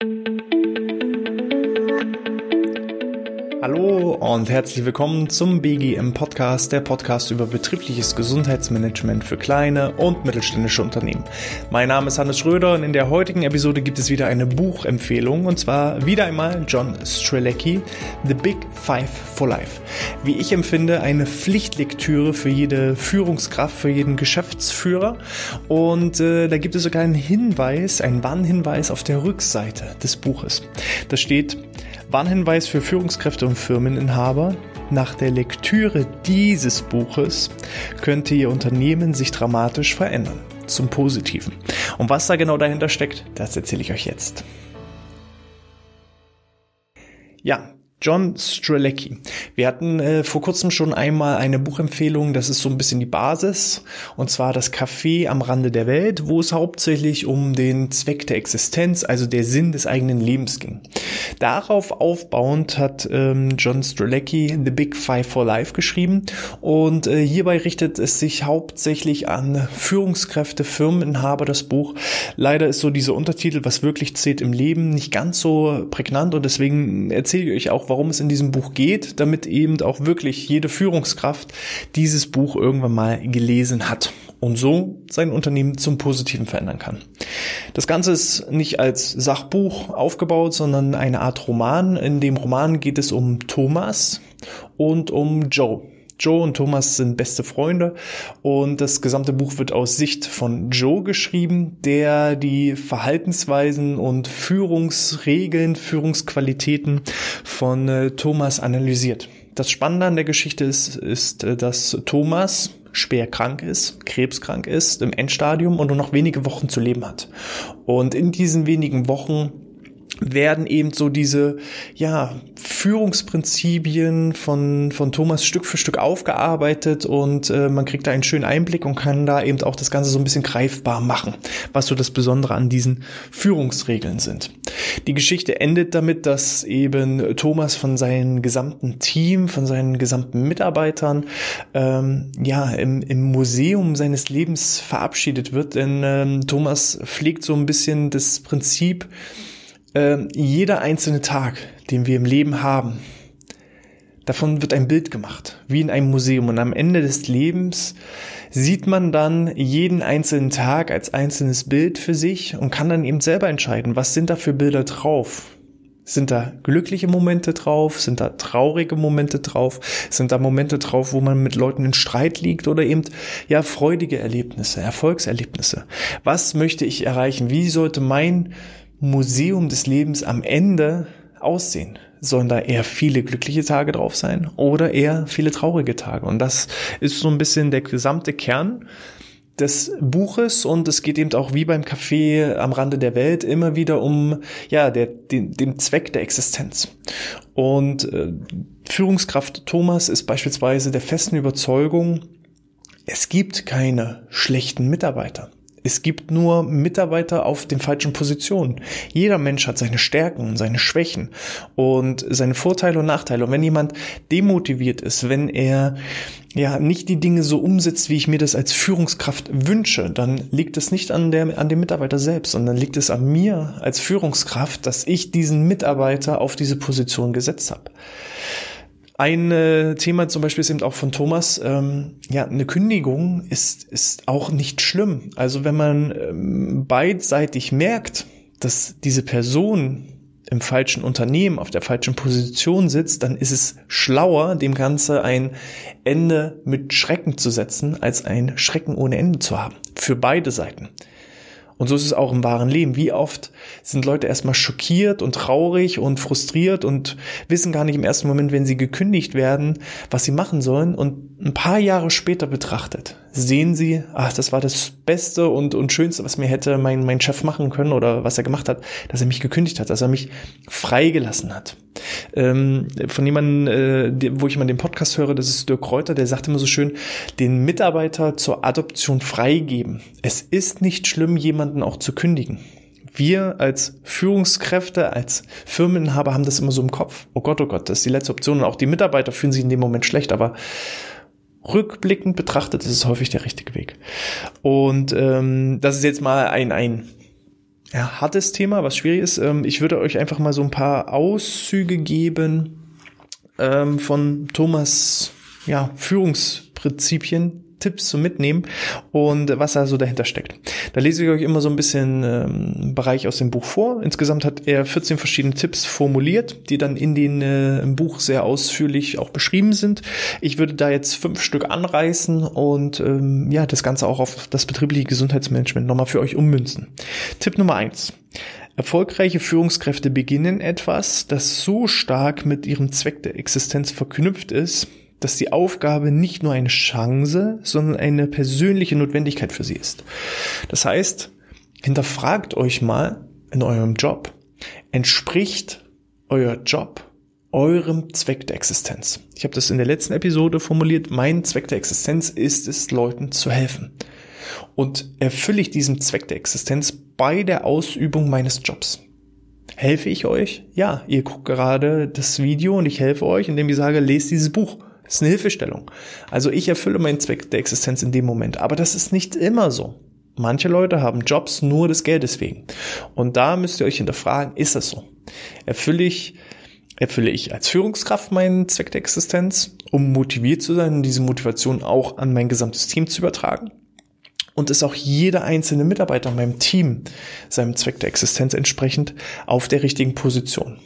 thank you Hallo und herzlich willkommen zum BGM Podcast, der Podcast über betriebliches Gesundheitsmanagement für kleine und mittelständische Unternehmen. Mein Name ist Hannes Schröder und in der heutigen Episode gibt es wieder eine Buchempfehlung und zwar wieder einmal John Strelecki, The Big Five for Life. Wie ich empfinde, eine Pflichtlektüre für jede Führungskraft, für jeden Geschäftsführer und äh, da gibt es sogar einen Hinweis, einen Warnhinweis auf der Rückseite des Buches. Da steht, Warnhinweis für Führungskräfte und Firmeninhaber. Nach der Lektüre dieses Buches könnte Ihr Unternehmen sich dramatisch verändern. Zum Positiven. Und was da genau dahinter steckt, das erzähle ich euch jetzt. Ja, John Strelecki. Wir hatten äh, vor kurzem schon einmal eine Buchempfehlung, das ist so ein bisschen die Basis, und zwar das Café am Rande der Welt, wo es hauptsächlich um den Zweck der Existenz, also der Sinn des eigenen Lebens ging. Darauf aufbauend hat ähm, John Strelecki The Big Five for Life geschrieben und äh, hierbei richtet es sich hauptsächlich an Führungskräfte, Firmeninhaber, das Buch. Leider ist so dieser Untertitel, was wirklich zählt im Leben, nicht ganz so prägnant und deswegen erzähle ich euch auch, warum es in diesem Buch geht, damit eben auch wirklich jede Führungskraft dieses Buch irgendwann mal gelesen hat und so sein Unternehmen zum Positiven verändern kann. Das Ganze ist nicht als Sachbuch aufgebaut, sondern eine Art Roman. In dem Roman geht es um Thomas und um Joe. Joe und Thomas sind beste Freunde und das gesamte Buch wird aus Sicht von Joe geschrieben, der die Verhaltensweisen und Führungsregeln, Führungsqualitäten von äh, Thomas analysiert. Das Spannende an der Geschichte ist, ist, äh, dass Thomas schwer krank ist, krebskrank ist, im Endstadium und nur noch wenige Wochen zu leben hat. Und in diesen wenigen Wochen werden eben so diese ja Führungsprinzipien von von Thomas Stück für Stück aufgearbeitet und äh, man kriegt da einen schönen Einblick und kann da eben auch das Ganze so ein bisschen greifbar machen, was so das Besondere an diesen Führungsregeln sind. Die Geschichte endet damit, dass eben Thomas von seinem gesamten Team, von seinen gesamten Mitarbeitern ähm, ja im, im Museum seines Lebens verabschiedet wird, denn ähm, Thomas pflegt so ein bisschen das Prinzip äh, jeder einzelne Tag, den wir im Leben haben, davon wird ein Bild gemacht, wie in einem Museum. Und am Ende des Lebens sieht man dann jeden einzelnen Tag als einzelnes Bild für sich und kann dann eben selber entscheiden, was sind da für Bilder drauf. Sind da glückliche Momente drauf? Sind da traurige Momente drauf? Sind da Momente drauf, wo man mit Leuten in Streit liegt oder eben, ja, freudige Erlebnisse, Erfolgserlebnisse? Was möchte ich erreichen? Wie sollte mein Museum des Lebens am Ende aussehen? Sollen da eher viele glückliche Tage drauf sein oder eher viele traurige Tage? Und das ist so ein bisschen der gesamte Kern des Buches. Und es geht eben auch wie beim Café am Rande der Welt immer wieder um ja der den, den Zweck der Existenz. Und äh, Führungskraft Thomas ist beispielsweise der festen Überzeugung es gibt keine schlechten Mitarbeiter es gibt nur Mitarbeiter auf den falschen Positionen. Jeder Mensch hat seine Stärken und seine Schwächen und seine Vorteile und Nachteile. Und wenn jemand demotiviert ist, wenn er ja nicht die Dinge so umsetzt, wie ich mir das als Führungskraft wünsche, dann liegt es nicht an der an dem Mitarbeiter selbst, sondern liegt es an mir als Führungskraft, dass ich diesen Mitarbeiter auf diese Position gesetzt habe. Ein äh, Thema zum Beispiel ist eben auch von Thomas, ähm, ja, eine Kündigung ist, ist auch nicht schlimm. Also wenn man ähm, beidseitig merkt, dass diese Person im falschen Unternehmen, auf der falschen Position sitzt, dann ist es schlauer, dem Ganze ein Ende mit Schrecken zu setzen, als ein Schrecken ohne Ende zu haben. Für beide Seiten. Und so ist es auch im wahren Leben. Wie oft sind Leute erstmal schockiert und traurig und frustriert und wissen gar nicht im ersten Moment, wenn sie gekündigt werden, was sie machen sollen. Und ein paar Jahre später betrachtet, sehen sie, ach, das war das Beste und, und Schönste, was mir hätte mein, mein Chef machen können oder was er gemacht hat, dass er mich gekündigt hat, dass er mich freigelassen hat. Ähm, von jemandem, äh, wo ich mal den Podcast höre, das ist Dirk Kräuter, der sagt immer so schön, den Mitarbeiter zur Adoption freigeben. Es ist nicht schlimm, jemanden auch zu kündigen. Wir als Führungskräfte, als Firmeninhaber haben das immer so im Kopf. Oh Gott, oh Gott, das ist die letzte Option. Und auch die Mitarbeiter fühlen sich in dem Moment schlecht, aber rückblickend betrachtet ist es häufig der richtige Weg. Und ähm, das ist jetzt mal ein, ein ja, hartes Thema, was schwierig ist. Ähm, ich würde euch einfach mal so ein paar Auszüge geben ähm, von Thomas ja, Führungsprinzipien, Tipps zum Mitnehmen und was da so dahinter steckt. Da lese ich euch immer so ein bisschen ähm, Bereich aus dem Buch vor. Insgesamt hat er 14 verschiedene Tipps formuliert, die dann in den äh, im Buch sehr ausführlich auch beschrieben sind. Ich würde da jetzt fünf Stück anreißen und ähm, ja, das Ganze auch auf das betriebliche Gesundheitsmanagement nochmal für euch ummünzen. Tipp Nummer eins. Erfolgreiche Führungskräfte beginnen etwas, das so stark mit ihrem Zweck der Existenz verknüpft ist, dass die Aufgabe nicht nur eine Chance, sondern eine persönliche Notwendigkeit für sie ist. Das heißt, hinterfragt euch mal in eurem Job, entspricht euer Job eurem Zweck der Existenz. Ich habe das in der letzten Episode formuliert, mein Zweck der Existenz ist es, Leuten zu helfen. Und erfülle ich diesem Zweck der Existenz bei der Ausübung meines Jobs. Helfe ich euch? Ja, ihr guckt gerade das Video und ich helfe euch, indem ich sage, lest dieses Buch. Das ist eine Hilfestellung. Also ich erfülle meinen Zweck der Existenz in dem Moment. Aber das ist nicht immer so. Manche Leute haben Jobs nur des Geldes wegen. Und da müsst ihr euch hinterfragen, ist das so? Erfülle ich, erfülle ich als Führungskraft meinen Zweck der Existenz, um motiviert zu sein und diese Motivation auch an mein gesamtes Team zu übertragen? Und ist auch jeder einzelne Mitarbeiter in meinem Team seinem Zweck der Existenz entsprechend auf der richtigen Position?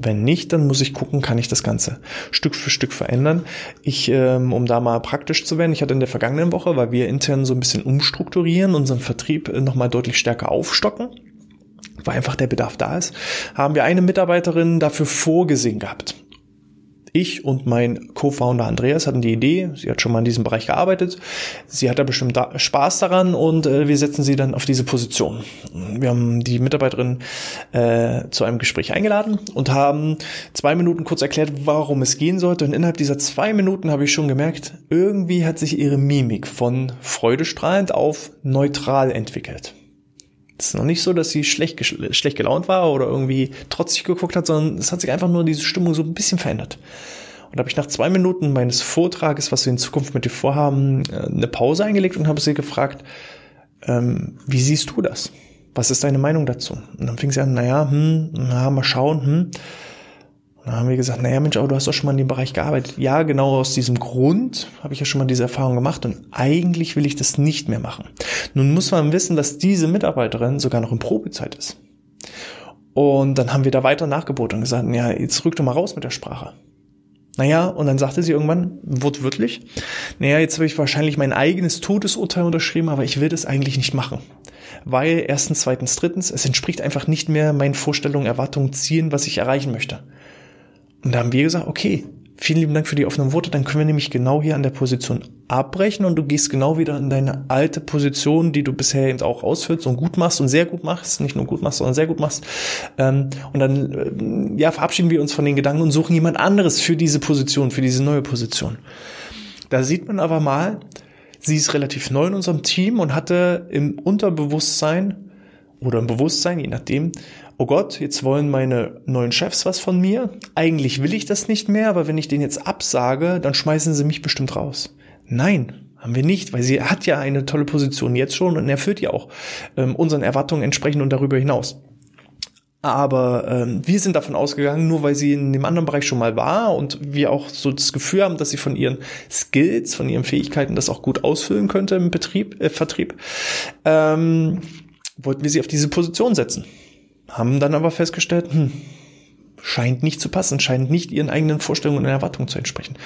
Wenn nicht, dann muss ich gucken, kann ich das Ganze Stück für Stück verändern. Ich, ähm, um da mal praktisch zu werden, ich hatte in der vergangenen Woche, weil wir intern so ein bisschen umstrukturieren, unseren Vertrieb äh, nochmal deutlich stärker aufstocken, weil einfach der Bedarf da ist, haben wir eine Mitarbeiterin dafür vorgesehen gehabt ich und mein Co-Founder Andreas hatten die Idee, sie hat schon mal in diesem Bereich gearbeitet, sie hat da bestimmt da Spaß daran und äh, wir setzen sie dann auf diese Position. Wir haben die Mitarbeiterin äh, zu einem Gespräch eingeladen und haben zwei Minuten kurz erklärt, warum es gehen sollte und innerhalb dieser zwei Minuten habe ich schon gemerkt, irgendwie hat sich ihre Mimik von freudestrahlend auf neutral entwickelt. Es ist noch nicht so, dass sie schlecht, schlecht gelaunt war oder irgendwie trotzig geguckt hat, sondern es hat sich einfach nur diese Stimmung so ein bisschen verändert. Und da habe ich nach zwei Minuten meines Vortrages, was wir in Zukunft mit dir vorhaben, äh, eine Pause eingelegt und habe sie gefragt, ähm, wie siehst du das? Was ist deine Meinung dazu? Und dann fing sie an, naja, hm, na, mal schauen, hm. Dann haben wir gesagt, naja Mensch, aber du hast doch schon mal in dem Bereich gearbeitet. Ja, genau aus diesem Grund habe ich ja schon mal diese Erfahrung gemacht und eigentlich will ich das nicht mehr machen. Nun muss man wissen, dass diese Mitarbeiterin sogar noch in Probezeit ist. Und dann haben wir da weiter nachgeboten und gesagt, ja, jetzt rück doch mal raus mit der Sprache. Naja, und dann sagte sie irgendwann, wortwörtlich, naja, jetzt habe ich wahrscheinlich mein eigenes Todesurteil unterschrieben, aber ich will das eigentlich nicht machen. Weil erstens, zweitens, drittens, es entspricht einfach nicht mehr meinen Vorstellungen, Erwartungen, Zielen, was ich erreichen möchte. Und da haben wir gesagt, okay, vielen lieben Dank für die offenen Worte, dann können wir nämlich genau hier an der Position abbrechen und du gehst genau wieder in deine alte Position, die du bisher eben auch ausführst und gut machst und sehr gut machst, nicht nur gut machst, sondern sehr gut machst. Ähm, und dann äh, ja, verabschieden wir uns von den Gedanken und suchen jemand anderes für diese Position, für diese neue Position. Da sieht man aber mal, sie ist relativ neu in unserem Team und hatte im Unterbewusstsein oder im Bewusstsein, je nachdem, oh Gott, jetzt wollen meine neuen Chefs was von mir. Eigentlich will ich das nicht mehr, aber wenn ich den jetzt absage, dann schmeißen sie mich bestimmt raus. Nein, haben wir nicht, weil sie hat ja eine tolle Position jetzt schon und erfüllt ja auch ähm, unseren Erwartungen entsprechend und darüber hinaus. Aber ähm, wir sind davon ausgegangen, nur weil sie in dem anderen Bereich schon mal war und wir auch so das Gefühl haben, dass sie von ihren Skills, von ihren Fähigkeiten das auch gut ausfüllen könnte im Betrieb, äh, Vertrieb, ähm, wollten wir sie auf diese Position setzen haben dann aber festgestellt, hm, scheint nicht zu passen, scheint nicht ihren eigenen Vorstellungen und Erwartungen zu entsprechen.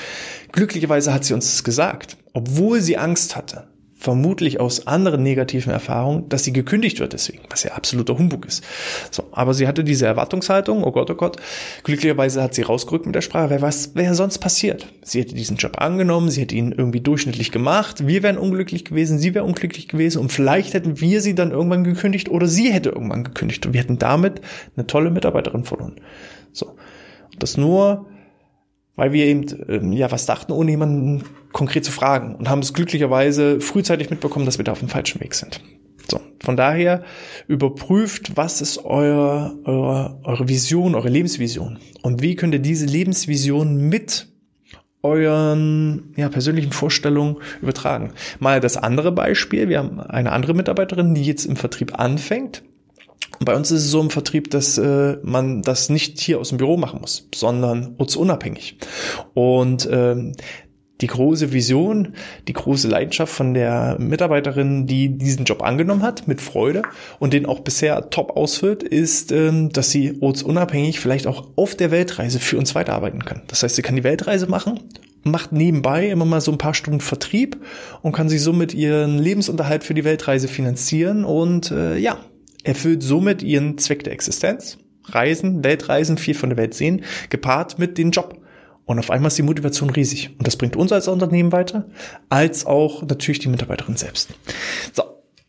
Glücklicherweise hat sie uns das gesagt, obwohl sie Angst hatte vermutlich aus anderen negativen Erfahrungen, dass sie gekündigt wird deswegen, was ja absoluter Humbug ist. So, aber sie hatte diese Erwartungshaltung, oh Gott, oh Gott. Glücklicherweise hat sie rausgerückt mit der Sprache, wer was wäre sonst passiert? Sie hätte diesen Job angenommen, sie hätte ihn irgendwie durchschnittlich gemacht, wir wären unglücklich gewesen, sie wäre unglücklich gewesen und vielleicht hätten wir sie dann irgendwann gekündigt oder sie hätte irgendwann gekündigt und wir hätten damit eine tolle Mitarbeiterin verloren. So. Das nur, weil wir eben ähm, ja was dachten, ohne jemanden konkret zu fragen und haben es glücklicherweise frühzeitig mitbekommen, dass wir da auf dem falschen Weg sind. So, von daher überprüft, was ist euer, eure, eure Vision, eure Lebensvision und wie könnt ihr diese Lebensvision mit euren ja, persönlichen Vorstellungen übertragen. Mal das andere Beispiel, wir haben eine andere Mitarbeiterin, die jetzt im Vertrieb anfängt Bei uns ist es so im Vertrieb, dass äh, man das nicht hier aus dem Büro machen muss, sondern ortsunabhängig. Und ähm, die große Vision, die große Leidenschaft von der Mitarbeiterin, die diesen Job angenommen hat, mit Freude und den auch bisher top ausfüllt, ist, ähm, dass sie ortsunabhängig vielleicht auch auf der Weltreise für uns weiterarbeiten kann. Das heißt, sie kann die Weltreise machen, macht nebenbei immer mal so ein paar Stunden Vertrieb und kann sich somit ihren Lebensunterhalt für die Weltreise finanzieren und äh, ja, erfüllt somit ihren Zweck der Existenz. Reisen, Weltreisen, viel von der Welt sehen, gepaart mit dem Job. Und auf einmal ist die Motivation riesig. Und das bringt uns als Unternehmen weiter, als auch natürlich die Mitarbeiterin selbst. So,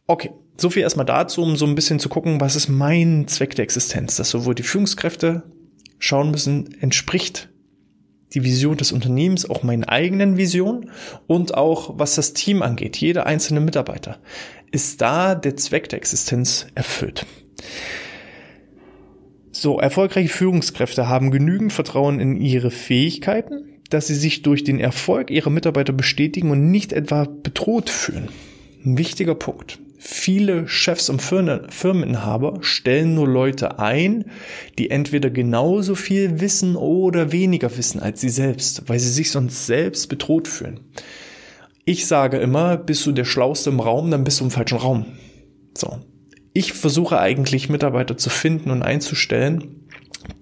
okay. So viel erstmal dazu, um so ein bisschen zu gucken, was ist mein Zweck der Existenz, dass sowohl die Führungskräfte schauen müssen, entspricht die Vision des Unternehmens auch meinen eigenen Vision und auch was das Team angeht, jeder einzelne Mitarbeiter, ist da der Zweck der Existenz erfüllt. So, erfolgreiche Führungskräfte haben genügend Vertrauen in ihre Fähigkeiten, dass sie sich durch den Erfolg ihrer Mitarbeiter bestätigen und nicht etwa bedroht fühlen. Ein wichtiger Punkt. Viele Chefs und Firmeninhaber stellen nur Leute ein, die entweder genauso viel wissen oder weniger wissen als sie selbst, weil sie sich sonst selbst bedroht fühlen. Ich sage immer, bist du der Schlauste im Raum, dann bist du im falschen Raum. So ich versuche eigentlich Mitarbeiter zu finden und einzustellen,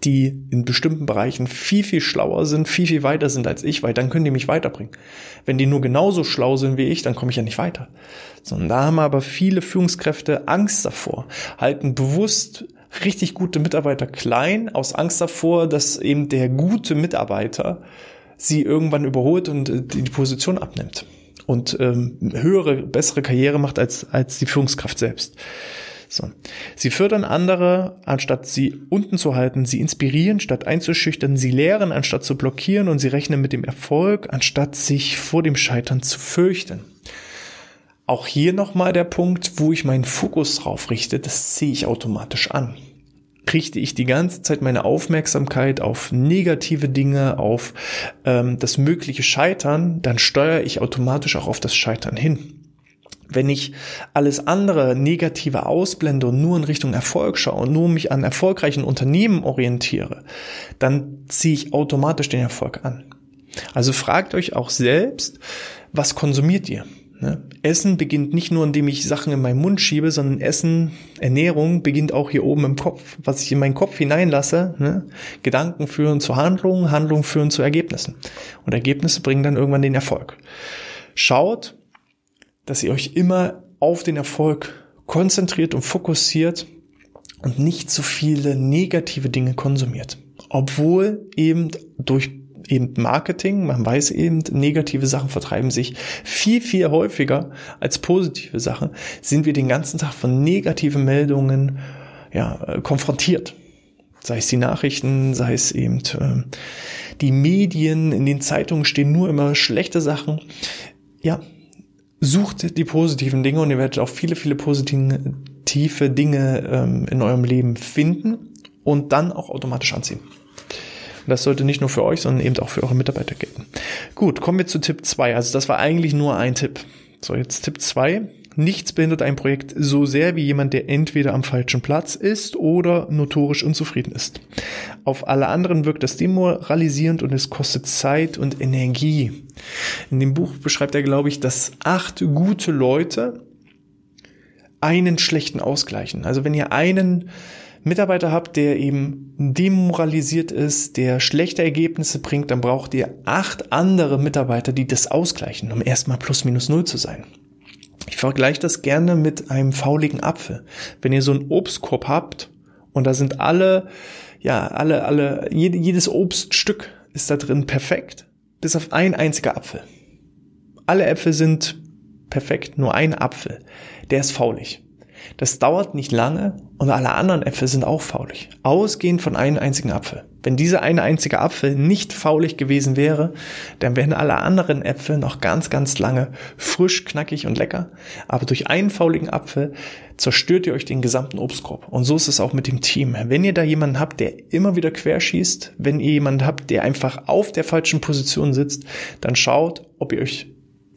die in bestimmten Bereichen viel, viel schlauer sind, viel, viel weiter sind als ich, weil dann können die mich weiterbringen. Wenn die nur genauso schlau sind wie ich, dann komme ich ja nicht weiter. Sondern da haben aber viele Führungskräfte Angst davor, halten bewusst richtig gute Mitarbeiter klein, aus Angst davor, dass eben der gute Mitarbeiter sie irgendwann überholt und die Position abnimmt und ähm, höhere, bessere Karriere macht als, als die Führungskraft selbst. So. Sie fördern andere, anstatt sie unten zu halten. Sie inspirieren, statt einzuschüchtern. Sie lehren, anstatt zu blockieren. Und sie rechnen mit dem Erfolg, anstatt sich vor dem Scheitern zu fürchten. Auch hier nochmal der Punkt, wo ich meinen Fokus drauf richte, das sehe ich automatisch an. Richte ich die ganze Zeit meine Aufmerksamkeit auf negative Dinge, auf ähm, das mögliche Scheitern, dann steuere ich automatisch auch auf das Scheitern hin. Wenn ich alles andere Negative ausblende und nur in Richtung Erfolg schaue und nur mich an erfolgreichen Unternehmen orientiere, dann ziehe ich automatisch den Erfolg an. Also fragt euch auch selbst, was konsumiert ihr? Ne? Essen beginnt nicht nur, indem ich Sachen in meinen Mund schiebe, sondern Essen, Ernährung beginnt auch hier oben im Kopf. Was ich in meinen Kopf hineinlasse, ne? Gedanken führen zu Handlungen, Handlungen führen zu Ergebnissen. Und Ergebnisse bringen dann irgendwann den Erfolg. Schaut, dass ihr euch immer auf den Erfolg konzentriert und fokussiert und nicht zu viele negative Dinge konsumiert. Obwohl eben durch eben Marketing, man weiß eben, negative Sachen vertreiben sich viel, viel häufiger als positive Sachen, sind wir den ganzen Tag von negativen Meldungen ja, konfrontiert. Sei es die Nachrichten, sei es eben äh, die Medien, in den Zeitungen stehen nur immer schlechte Sachen. Ja, sucht die positiven Dinge und ihr werdet auch viele, viele positive Dinge ähm, in eurem Leben finden und dann auch automatisch anziehen. Das sollte nicht nur für euch, sondern eben auch für eure Mitarbeiter gelten. Gut, kommen wir zu Tipp 2. Also das war eigentlich nur ein Tipp. So, jetzt Tipp 2. Nichts behindert ein Projekt so sehr wie jemand, der entweder am falschen Platz ist oder notorisch unzufrieden ist. Auf alle anderen wirkt das demoralisierend und es kostet Zeit und Energie. In dem Buch beschreibt er, glaube ich, dass acht gute Leute einen schlechten ausgleichen. Also wenn ihr einen Mitarbeiter habt, der eben demoralisiert ist, der schlechte Ergebnisse bringt, dann braucht ihr acht andere Mitarbeiter, die das ausgleichen, um erstmal plus minus null zu sein. Ich vergleiche das gerne mit einem fauligen Apfel. Wenn ihr so einen Obstkorb habt und da sind alle, ja, alle, alle, jedes Obststück ist da drin perfekt, bis auf ein einziger Apfel. Alle Äpfel sind perfekt, nur ein Apfel, der ist faulig. Das dauert nicht lange und alle anderen Äpfel sind auch faulig. Ausgehend von einem einzigen Apfel. Wenn dieser eine einzige Apfel nicht faulig gewesen wäre, dann wären alle anderen Äpfel noch ganz, ganz lange frisch, knackig und lecker. Aber durch einen fauligen Apfel zerstört ihr euch den gesamten Obstkorb. Und so ist es auch mit dem Team. Wenn ihr da jemanden habt, der immer wieder querschießt, wenn ihr jemanden habt, der einfach auf der falschen Position sitzt, dann schaut, ob ihr euch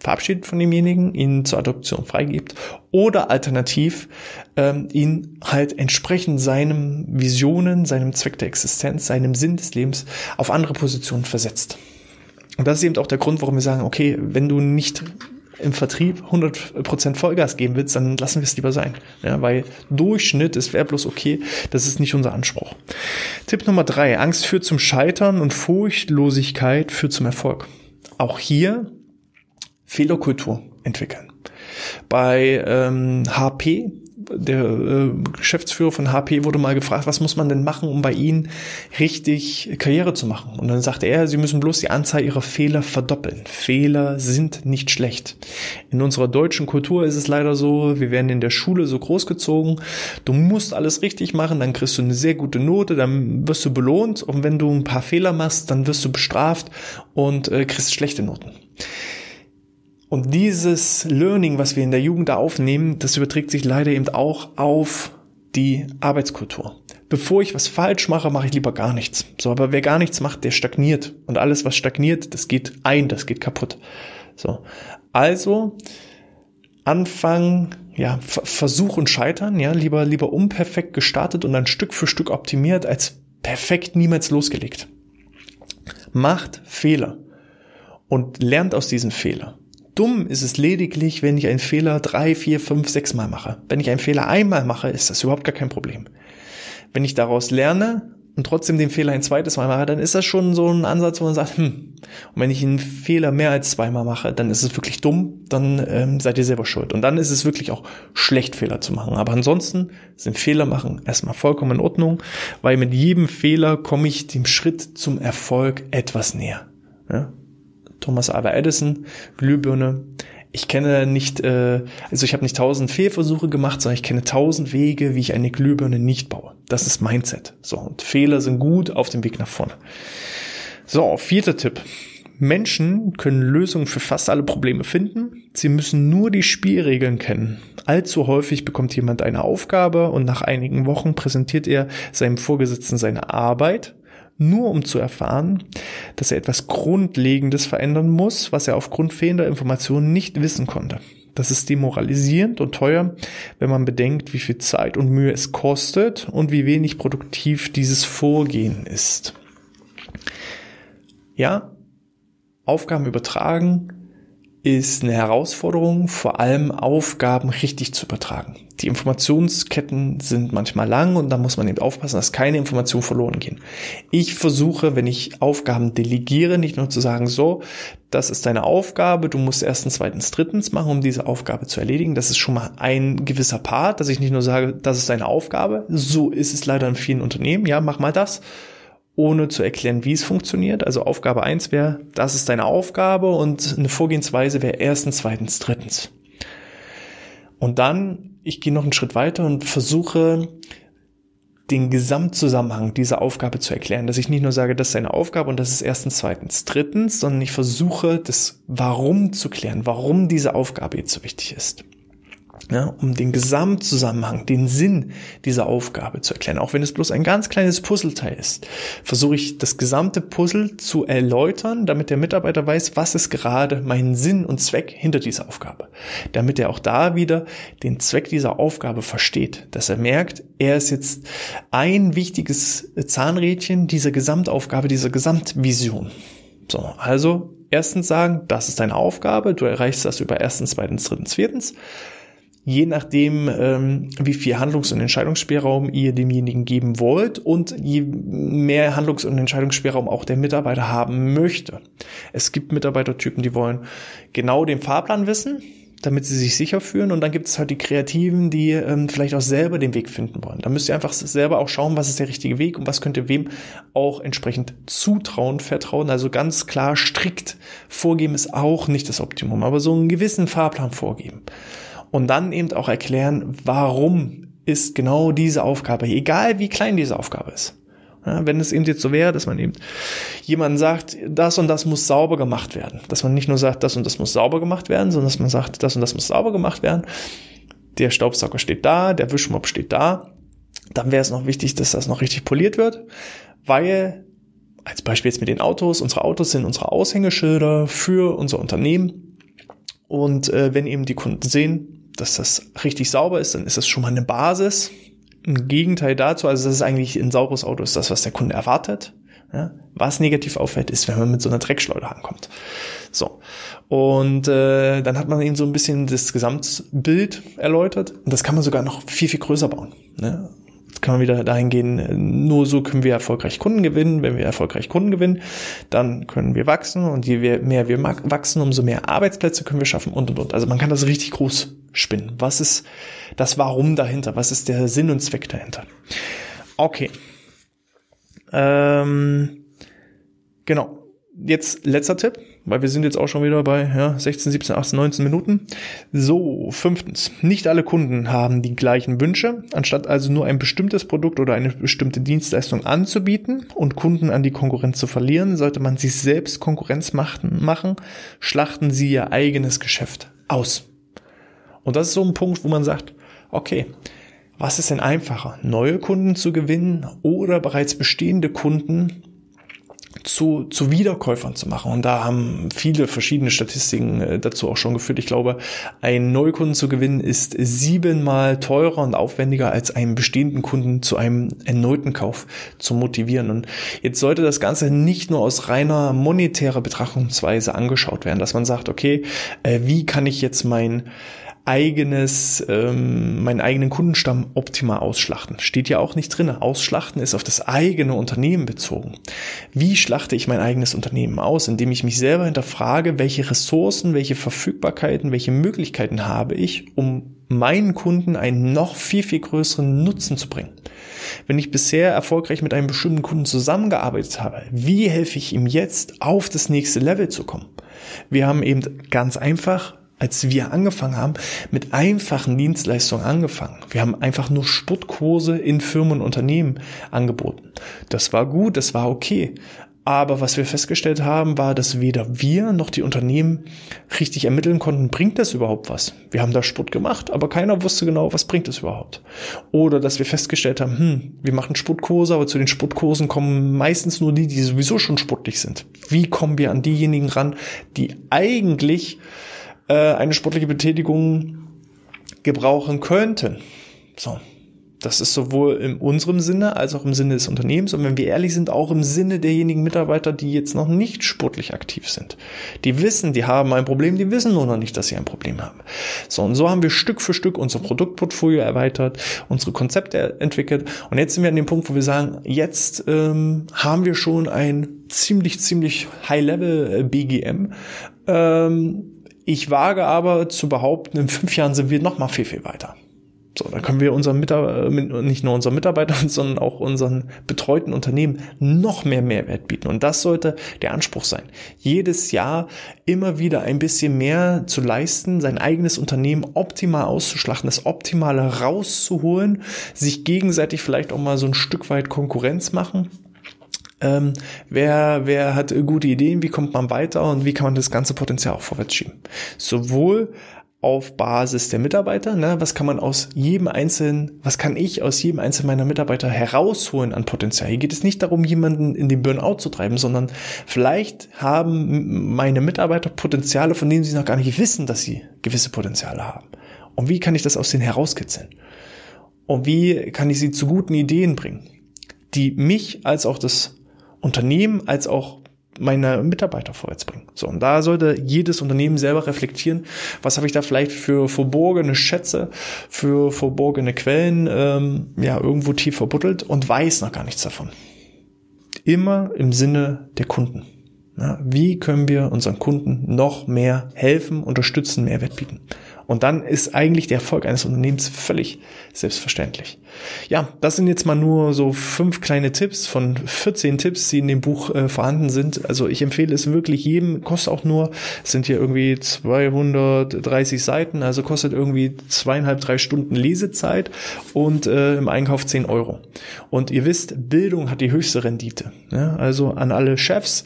verabschiedet von demjenigen, ihn zur Adoption freigibt oder alternativ ähm, ihn halt entsprechend seinem Visionen, seinem Zweck der Existenz, seinem Sinn des Lebens auf andere Positionen versetzt. Und das ist eben auch der Grund, warum wir sagen, okay, wenn du nicht im Vertrieb 100% Vollgas geben willst, dann lassen wir es lieber sein. Ja, weil Durchschnitt ist wäre bloß okay, das ist nicht unser Anspruch. Tipp Nummer drei, Angst führt zum Scheitern und Furchtlosigkeit führt zum Erfolg. Auch hier Fehlerkultur entwickeln. Bei ähm, HP der äh, Geschäftsführer von HP wurde mal gefragt, was muss man denn machen, um bei Ihnen richtig Karriere zu machen? Und dann sagte er, Sie müssen bloß die Anzahl Ihrer Fehler verdoppeln. Fehler sind nicht schlecht. In unserer deutschen Kultur ist es leider so, wir werden in der Schule so großgezogen, du musst alles richtig machen, dann kriegst du eine sehr gute Note, dann wirst du belohnt und wenn du ein paar Fehler machst, dann wirst du bestraft und äh, kriegst schlechte Noten. Und dieses Learning, was wir in der Jugend da aufnehmen, das überträgt sich leider eben auch auf die Arbeitskultur. Bevor ich was falsch mache, mache ich lieber gar nichts. So, aber wer gar nichts macht, der stagniert. Und alles, was stagniert, das geht ein, das geht kaputt. So. Also, anfangen, ja, Versuch und Scheitern, ja, lieber, lieber unperfekt gestartet und dann Stück für Stück optimiert, als perfekt niemals losgelegt. Macht Fehler und lernt aus diesen Fehlern. Dumm ist es lediglich, wenn ich einen Fehler drei, vier, fünf, sechs Mal mache. Wenn ich einen Fehler einmal mache, ist das überhaupt gar kein Problem. Wenn ich daraus lerne und trotzdem den Fehler ein zweites Mal mache, dann ist das schon so ein Ansatz, wo man sagt, hm, und wenn ich einen Fehler mehr als zweimal mache, dann ist es wirklich dumm, dann ähm, seid ihr selber schuld. Und dann ist es wirklich auch schlecht, Fehler zu machen. Aber ansonsten sind Fehler machen erstmal vollkommen in Ordnung, weil mit jedem Fehler komme ich dem Schritt zum Erfolg etwas näher. Ja? Thomas Alva Edison, Glühbirne. Ich kenne nicht, äh, also ich habe nicht tausend Fehlversuche gemacht, sondern ich kenne tausend Wege, wie ich eine Glühbirne nicht baue. Das ist Mindset. So, und Fehler sind gut auf dem Weg nach vorne. So, vierter Tipp. Menschen können Lösungen für fast alle Probleme finden. Sie müssen nur die Spielregeln kennen. Allzu häufig bekommt jemand eine Aufgabe und nach einigen Wochen präsentiert er seinem Vorgesetzten seine Arbeit nur um zu erfahren, dass er etwas Grundlegendes verändern muss, was er aufgrund fehlender Informationen nicht wissen konnte. Das ist demoralisierend und teuer, wenn man bedenkt, wie viel Zeit und Mühe es kostet und wie wenig produktiv dieses Vorgehen ist. Ja, Aufgaben übertragen ist eine Herausforderung, vor allem Aufgaben richtig zu übertragen. Die Informationsketten sind manchmal lang und da muss man eben aufpassen, dass keine Informationen verloren gehen. Ich versuche, wenn ich Aufgaben delegiere, nicht nur zu sagen, so, das ist deine Aufgabe, du musst erstens, zweitens, drittens machen, um diese Aufgabe zu erledigen. Das ist schon mal ein gewisser Part, dass ich nicht nur sage, das ist deine Aufgabe. So ist es leider in vielen Unternehmen. Ja, mach mal das ohne zu erklären, wie es funktioniert. Also Aufgabe eins wäre, das ist deine Aufgabe und eine Vorgehensweise wäre erstens, zweitens, drittens. Und dann, ich gehe noch einen Schritt weiter und versuche, den Gesamtzusammenhang dieser Aufgabe zu erklären, dass ich nicht nur sage, das ist eine Aufgabe und das ist erstens, zweitens, drittens, sondern ich versuche, das Warum zu klären, warum diese Aufgabe jetzt so wichtig ist ja, um den Gesamtzusammenhang, den Sinn dieser Aufgabe zu erklären. Auch wenn es bloß ein ganz kleines Puzzleteil ist, versuche ich das gesamte Puzzle zu erläutern, damit der Mitarbeiter weiß, was ist gerade mein Sinn und Zweck hinter dieser Aufgabe. Damit er auch da wieder den Zweck dieser Aufgabe versteht, dass er merkt, er ist jetzt ein wichtiges Zahnrädchen dieser Gesamtaufgabe, dieser Gesamtvision. So, also erstens sagen, das ist deine Aufgabe, du erreichst das über erstens, zweitens, drittens, viertens je nachdem, ähm, wie viel Handlungs- und Entscheidungsspielraum ihr demjenigen geben wollt und je mehr Handlungs- und Entscheidungsspielraum auch der Mitarbeiter haben möchte. Es gibt Mitarbeitertypen, die wollen genau den Fahrplan wissen, damit sie sich sicher fühlen. Und dann gibt es halt die Kreativen, die ähm, vielleicht auch selber den Weg finden wollen. Da müsst ihr einfach selber auch schauen, was ist der richtige Weg und was könnt ihr wem auch entsprechend zutrauen, vertrauen. Also ganz klar strikt vorgeben ist auch nicht das Optimum, aber so einen gewissen Fahrplan vorgeben und dann eben auch erklären, warum ist genau diese Aufgabe, egal wie klein diese Aufgabe ist. Ja, wenn es eben jetzt so wäre, dass man eben jemanden sagt, das und das muss sauber gemacht werden. Dass man nicht nur sagt, das und das muss sauber gemacht werden, sondern dass man sagt, das und das muss sauber gemacht werden. Der Staubsauger steht da, der Wischmopp steht da. Dann wäre es noch wichtig, dass das noch richtig poliert wird, weil als Beispiel jetzt mit den Autos, unsere Autos sind unsere Aushängeschilder für unser Unternehmen Und äh, wenn eben die Kunden sehen, dass das richtig sauber ist, dann ist das schon mal eine Basis. Im Gegenteil dazu, also das ist eigentlich ein sauberes Auto, ist das, was der Kunde erwartet. Ja? Was negativ auffällt, ist, wenn man mit so einer Dreckschleuder ankommt. So. Und äh, dann hat man eben so ein bisschen das Gesamtbild erläutert. Und das kann man sogar noch viel, viel größer bauen. Ne? Jetzt kann man wieder dahin gehen, nur so können wir erfolgreich Kunden gewinnen. Wenn wir erfolgreich Kunden gewinnen, dann können wir wachsen. Und je mehr wir wachsen, umso mehr Arbeitsplätze können wir schaffen und, und, und. Also man kann das richtig groß spinnen. Was ist das Warum dahinter? Was ist der Sinn und Zweck dahinter? Okay. Ähm, genau. Jetzt letzter Tipp, weil wir sind jetzt auch schon wieder bei ja, 16, 17, 18, 19 Minuten. So, fünftens. Nicht alle Kunden haben die gleichen Wünsche. Anstatt also nur ein bestimmtes Produkt oder eine bestimmte Dienstleistung anzubieten und Kunden an die Konkurrenz zu verlieren, sollte man sich selbst Konkurrenz machen, machen schlachten sie ihr eigenes Geschäft aus. Und das ist so ein Punkt, wo man sagt, okay, was ist denn einfacher, neue Kunden zu gewinnen oder bereits bestehende Kunden zu, zu Wiederkäufern zu machen. Und da haben viele verschiedene Statistiken äh, dazu auch schon geführt. Ich glaube, einen Neukunden zu gewinnen ist siebenmal teurer und aufwendiger als einen bestehenden Kunden zu einem erneuten Kauf zu motivieren. Und jetzt sollte das Ganze nicht nur aus reiner monetärer Betrachtungsweise angeschaut werden, dass man sagt, okay, äh, wie kann ich jetzt mein eigenes, ähm, meinen eigenen Kundenstamm optimal ausschlachten. Steht ja auch nicht drin. Ausschlachten ist auf das eigene Unternehmen bezogen. Wie schlachte ich mein eigenes Unternehmen aus? Indem ich mich selber hinterfrage, welche Ressourcen, welche Verfügbarkeiten, welche Möglichkeiten habe ich, um meinen Kunden einen noch viel, viel größeren Nutzen zu bringen. Wenn ich bisher erfolgreich mit einem bestimmten Kunden zusammengearbeitet habe, wie helfe ich ihm jetzt auf das nächste Level zu kommen? Wir haben eben ganz einfach als wir angefangen haben, mit einfachen Dienstleistungen angefangen. Wir haben einfach nur Sportkurse in Firmen und Unternehmen angeboten. Das war gut, das war okay. Aber was wir festgestellt haben, war, dass weder wir noch die Unternehmen richtig ermitteln konnten, bringt das überhaupt was? Wir haben da Sport gemacht, aber keiner wusste genau, was bringt es überhaupt. Oder dass wir festgestellt haben, hm, wir machen Sportkurse, aber zu den Sportkursen kommen meistens nur die, die sowieso schon sportlich sind. Wie kommen wir an diejenigen ran, die eigentlich äh, eine sportliche Betätigung gebrauchen könnten. So. Das ist sowohl in unserem Sinne als auch im Sinne des Unternehmens und wenn wir ehrlich sind, auch im Sinne derjenigen Mitarbeiter, die jetzt noch nicht sportlich aktiv sind. Die wissen, die haben ein Problem, die wissen nur noch nicht, dass sie ein Problem haben. So, und so haben wir Stück für Stück unser Produktportfolio erweitert, unsere Konzepte entwickelt und jetzt sind wir an dem Punkt, wo wir sagen, jetzt ähm, haben wir schon ein ziemlich, ziemlich High-Level äh, BGM. Ähm, ich wage aber zu behaupten, in fünf Jahren sind wir noch mal viel, viel weiter. So, da können wir unseren Mitarbeitern, äh, nicht nur unseren Mitarbeitern, sondern auch unseren betreuten Unternehmen noch mehr Mehrwert bieten. Und das sollte der Anspruch sein. Jedes Jahr immer wieder ein bisschen mehr zu leisten, sein eigenes Unternehmen optimal auszuschlachten, das Optimale rauszuholen, sich gegenseitig vielleicht auch mal so ein Stück weit Konkurrenz machen ähm, wer, wer hat gute Ideen, wie kommt man weiter und wie kann man das ganze Potenzial auch vorwärts schieben. Sowohl auf Basis der Mitarbeiter, ne, was kann man aus jedem einzelnen, was kann ich aus jedem einzelnen meiner Mitarbeiter herausholen an Potenzial? Hier geht es nicht darum, jemanden in den Burnout zu treiben, sondern vielleicht haben meine Mitarbeiter Potenziale, von denen sie noch gar nicht wissen, dass sie gewisse Potenziale haben. Und wie kann ich das aus denen herauskitzeln? Und wie kann ich sie zu guten Ideen bringen, die mich als auch das Unternehmen als auch meine Mitarbeiter vorwärts bringen. So, und da sollte jedes Unternehmen selber reflektieren, was habe ich da vielleicht für verborgene Schätze, für verborgene Quellen, ähm, ja, irgendwo tief verbuddelt und weiß noch gar nichts davon. Immer im Sinne der Kunden. Ja, wie können wir unseren Kunden noch mehr helfen, unterstützen, Mehrwert bieten? Und dann ist eigentlich der Erfolg eines Unternehmens völlig selbstverständlich. Ja, das sind jetzt mal nur so fünf kleine Tipps von 14 Tipps, die in dem Buch äh, vorhanden sind. Also ich empfehle es wirklich jedem, kostet auch nur, sind hier irgendwie 230 Seiten, also kostet irgendwie zweieinhalb, drei Stunden Lesezeit und äh, im Einkauf 10 Euro. Und ihr wisst, Bildung hat die höchste Rendite. Ja, also an alle Chefs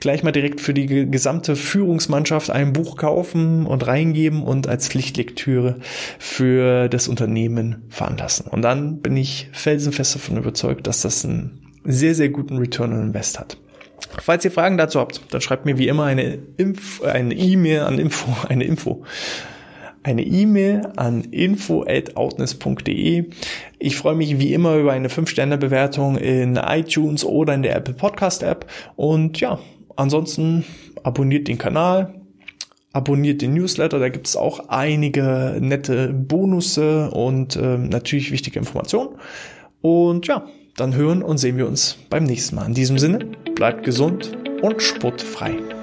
gleich mal direkt für die gesamte Führungsmannschaft ein Buch kaufen und reingeben und als Pflichtlektüre für das Unternehmen veranlassen. Und dann bin ich felsenfest davon überzeugt, dass das einen sehr, sehr guten Return on Invest hat. Falls ihr Fragen dazu habt, dann schreibt mir wie immer eine Info, eine E-Mail an Info, eine Info. Eine E-Mail an info@outness.de. Ich freue mich wie immer über eine 5-Sterne-Bewertung in iTunes oder in der Apple Podcast App. Und ja, ansonsten abonniert den Kanal, abonniert den Newsletter, da gibt es auch einige nette Bonusse und äh, natürlich wichtige Informationen. Und ja, dann hören und sehen wir uns beim nächsten Mal. In diesem Sinne, bleibt gesund und sportfrei.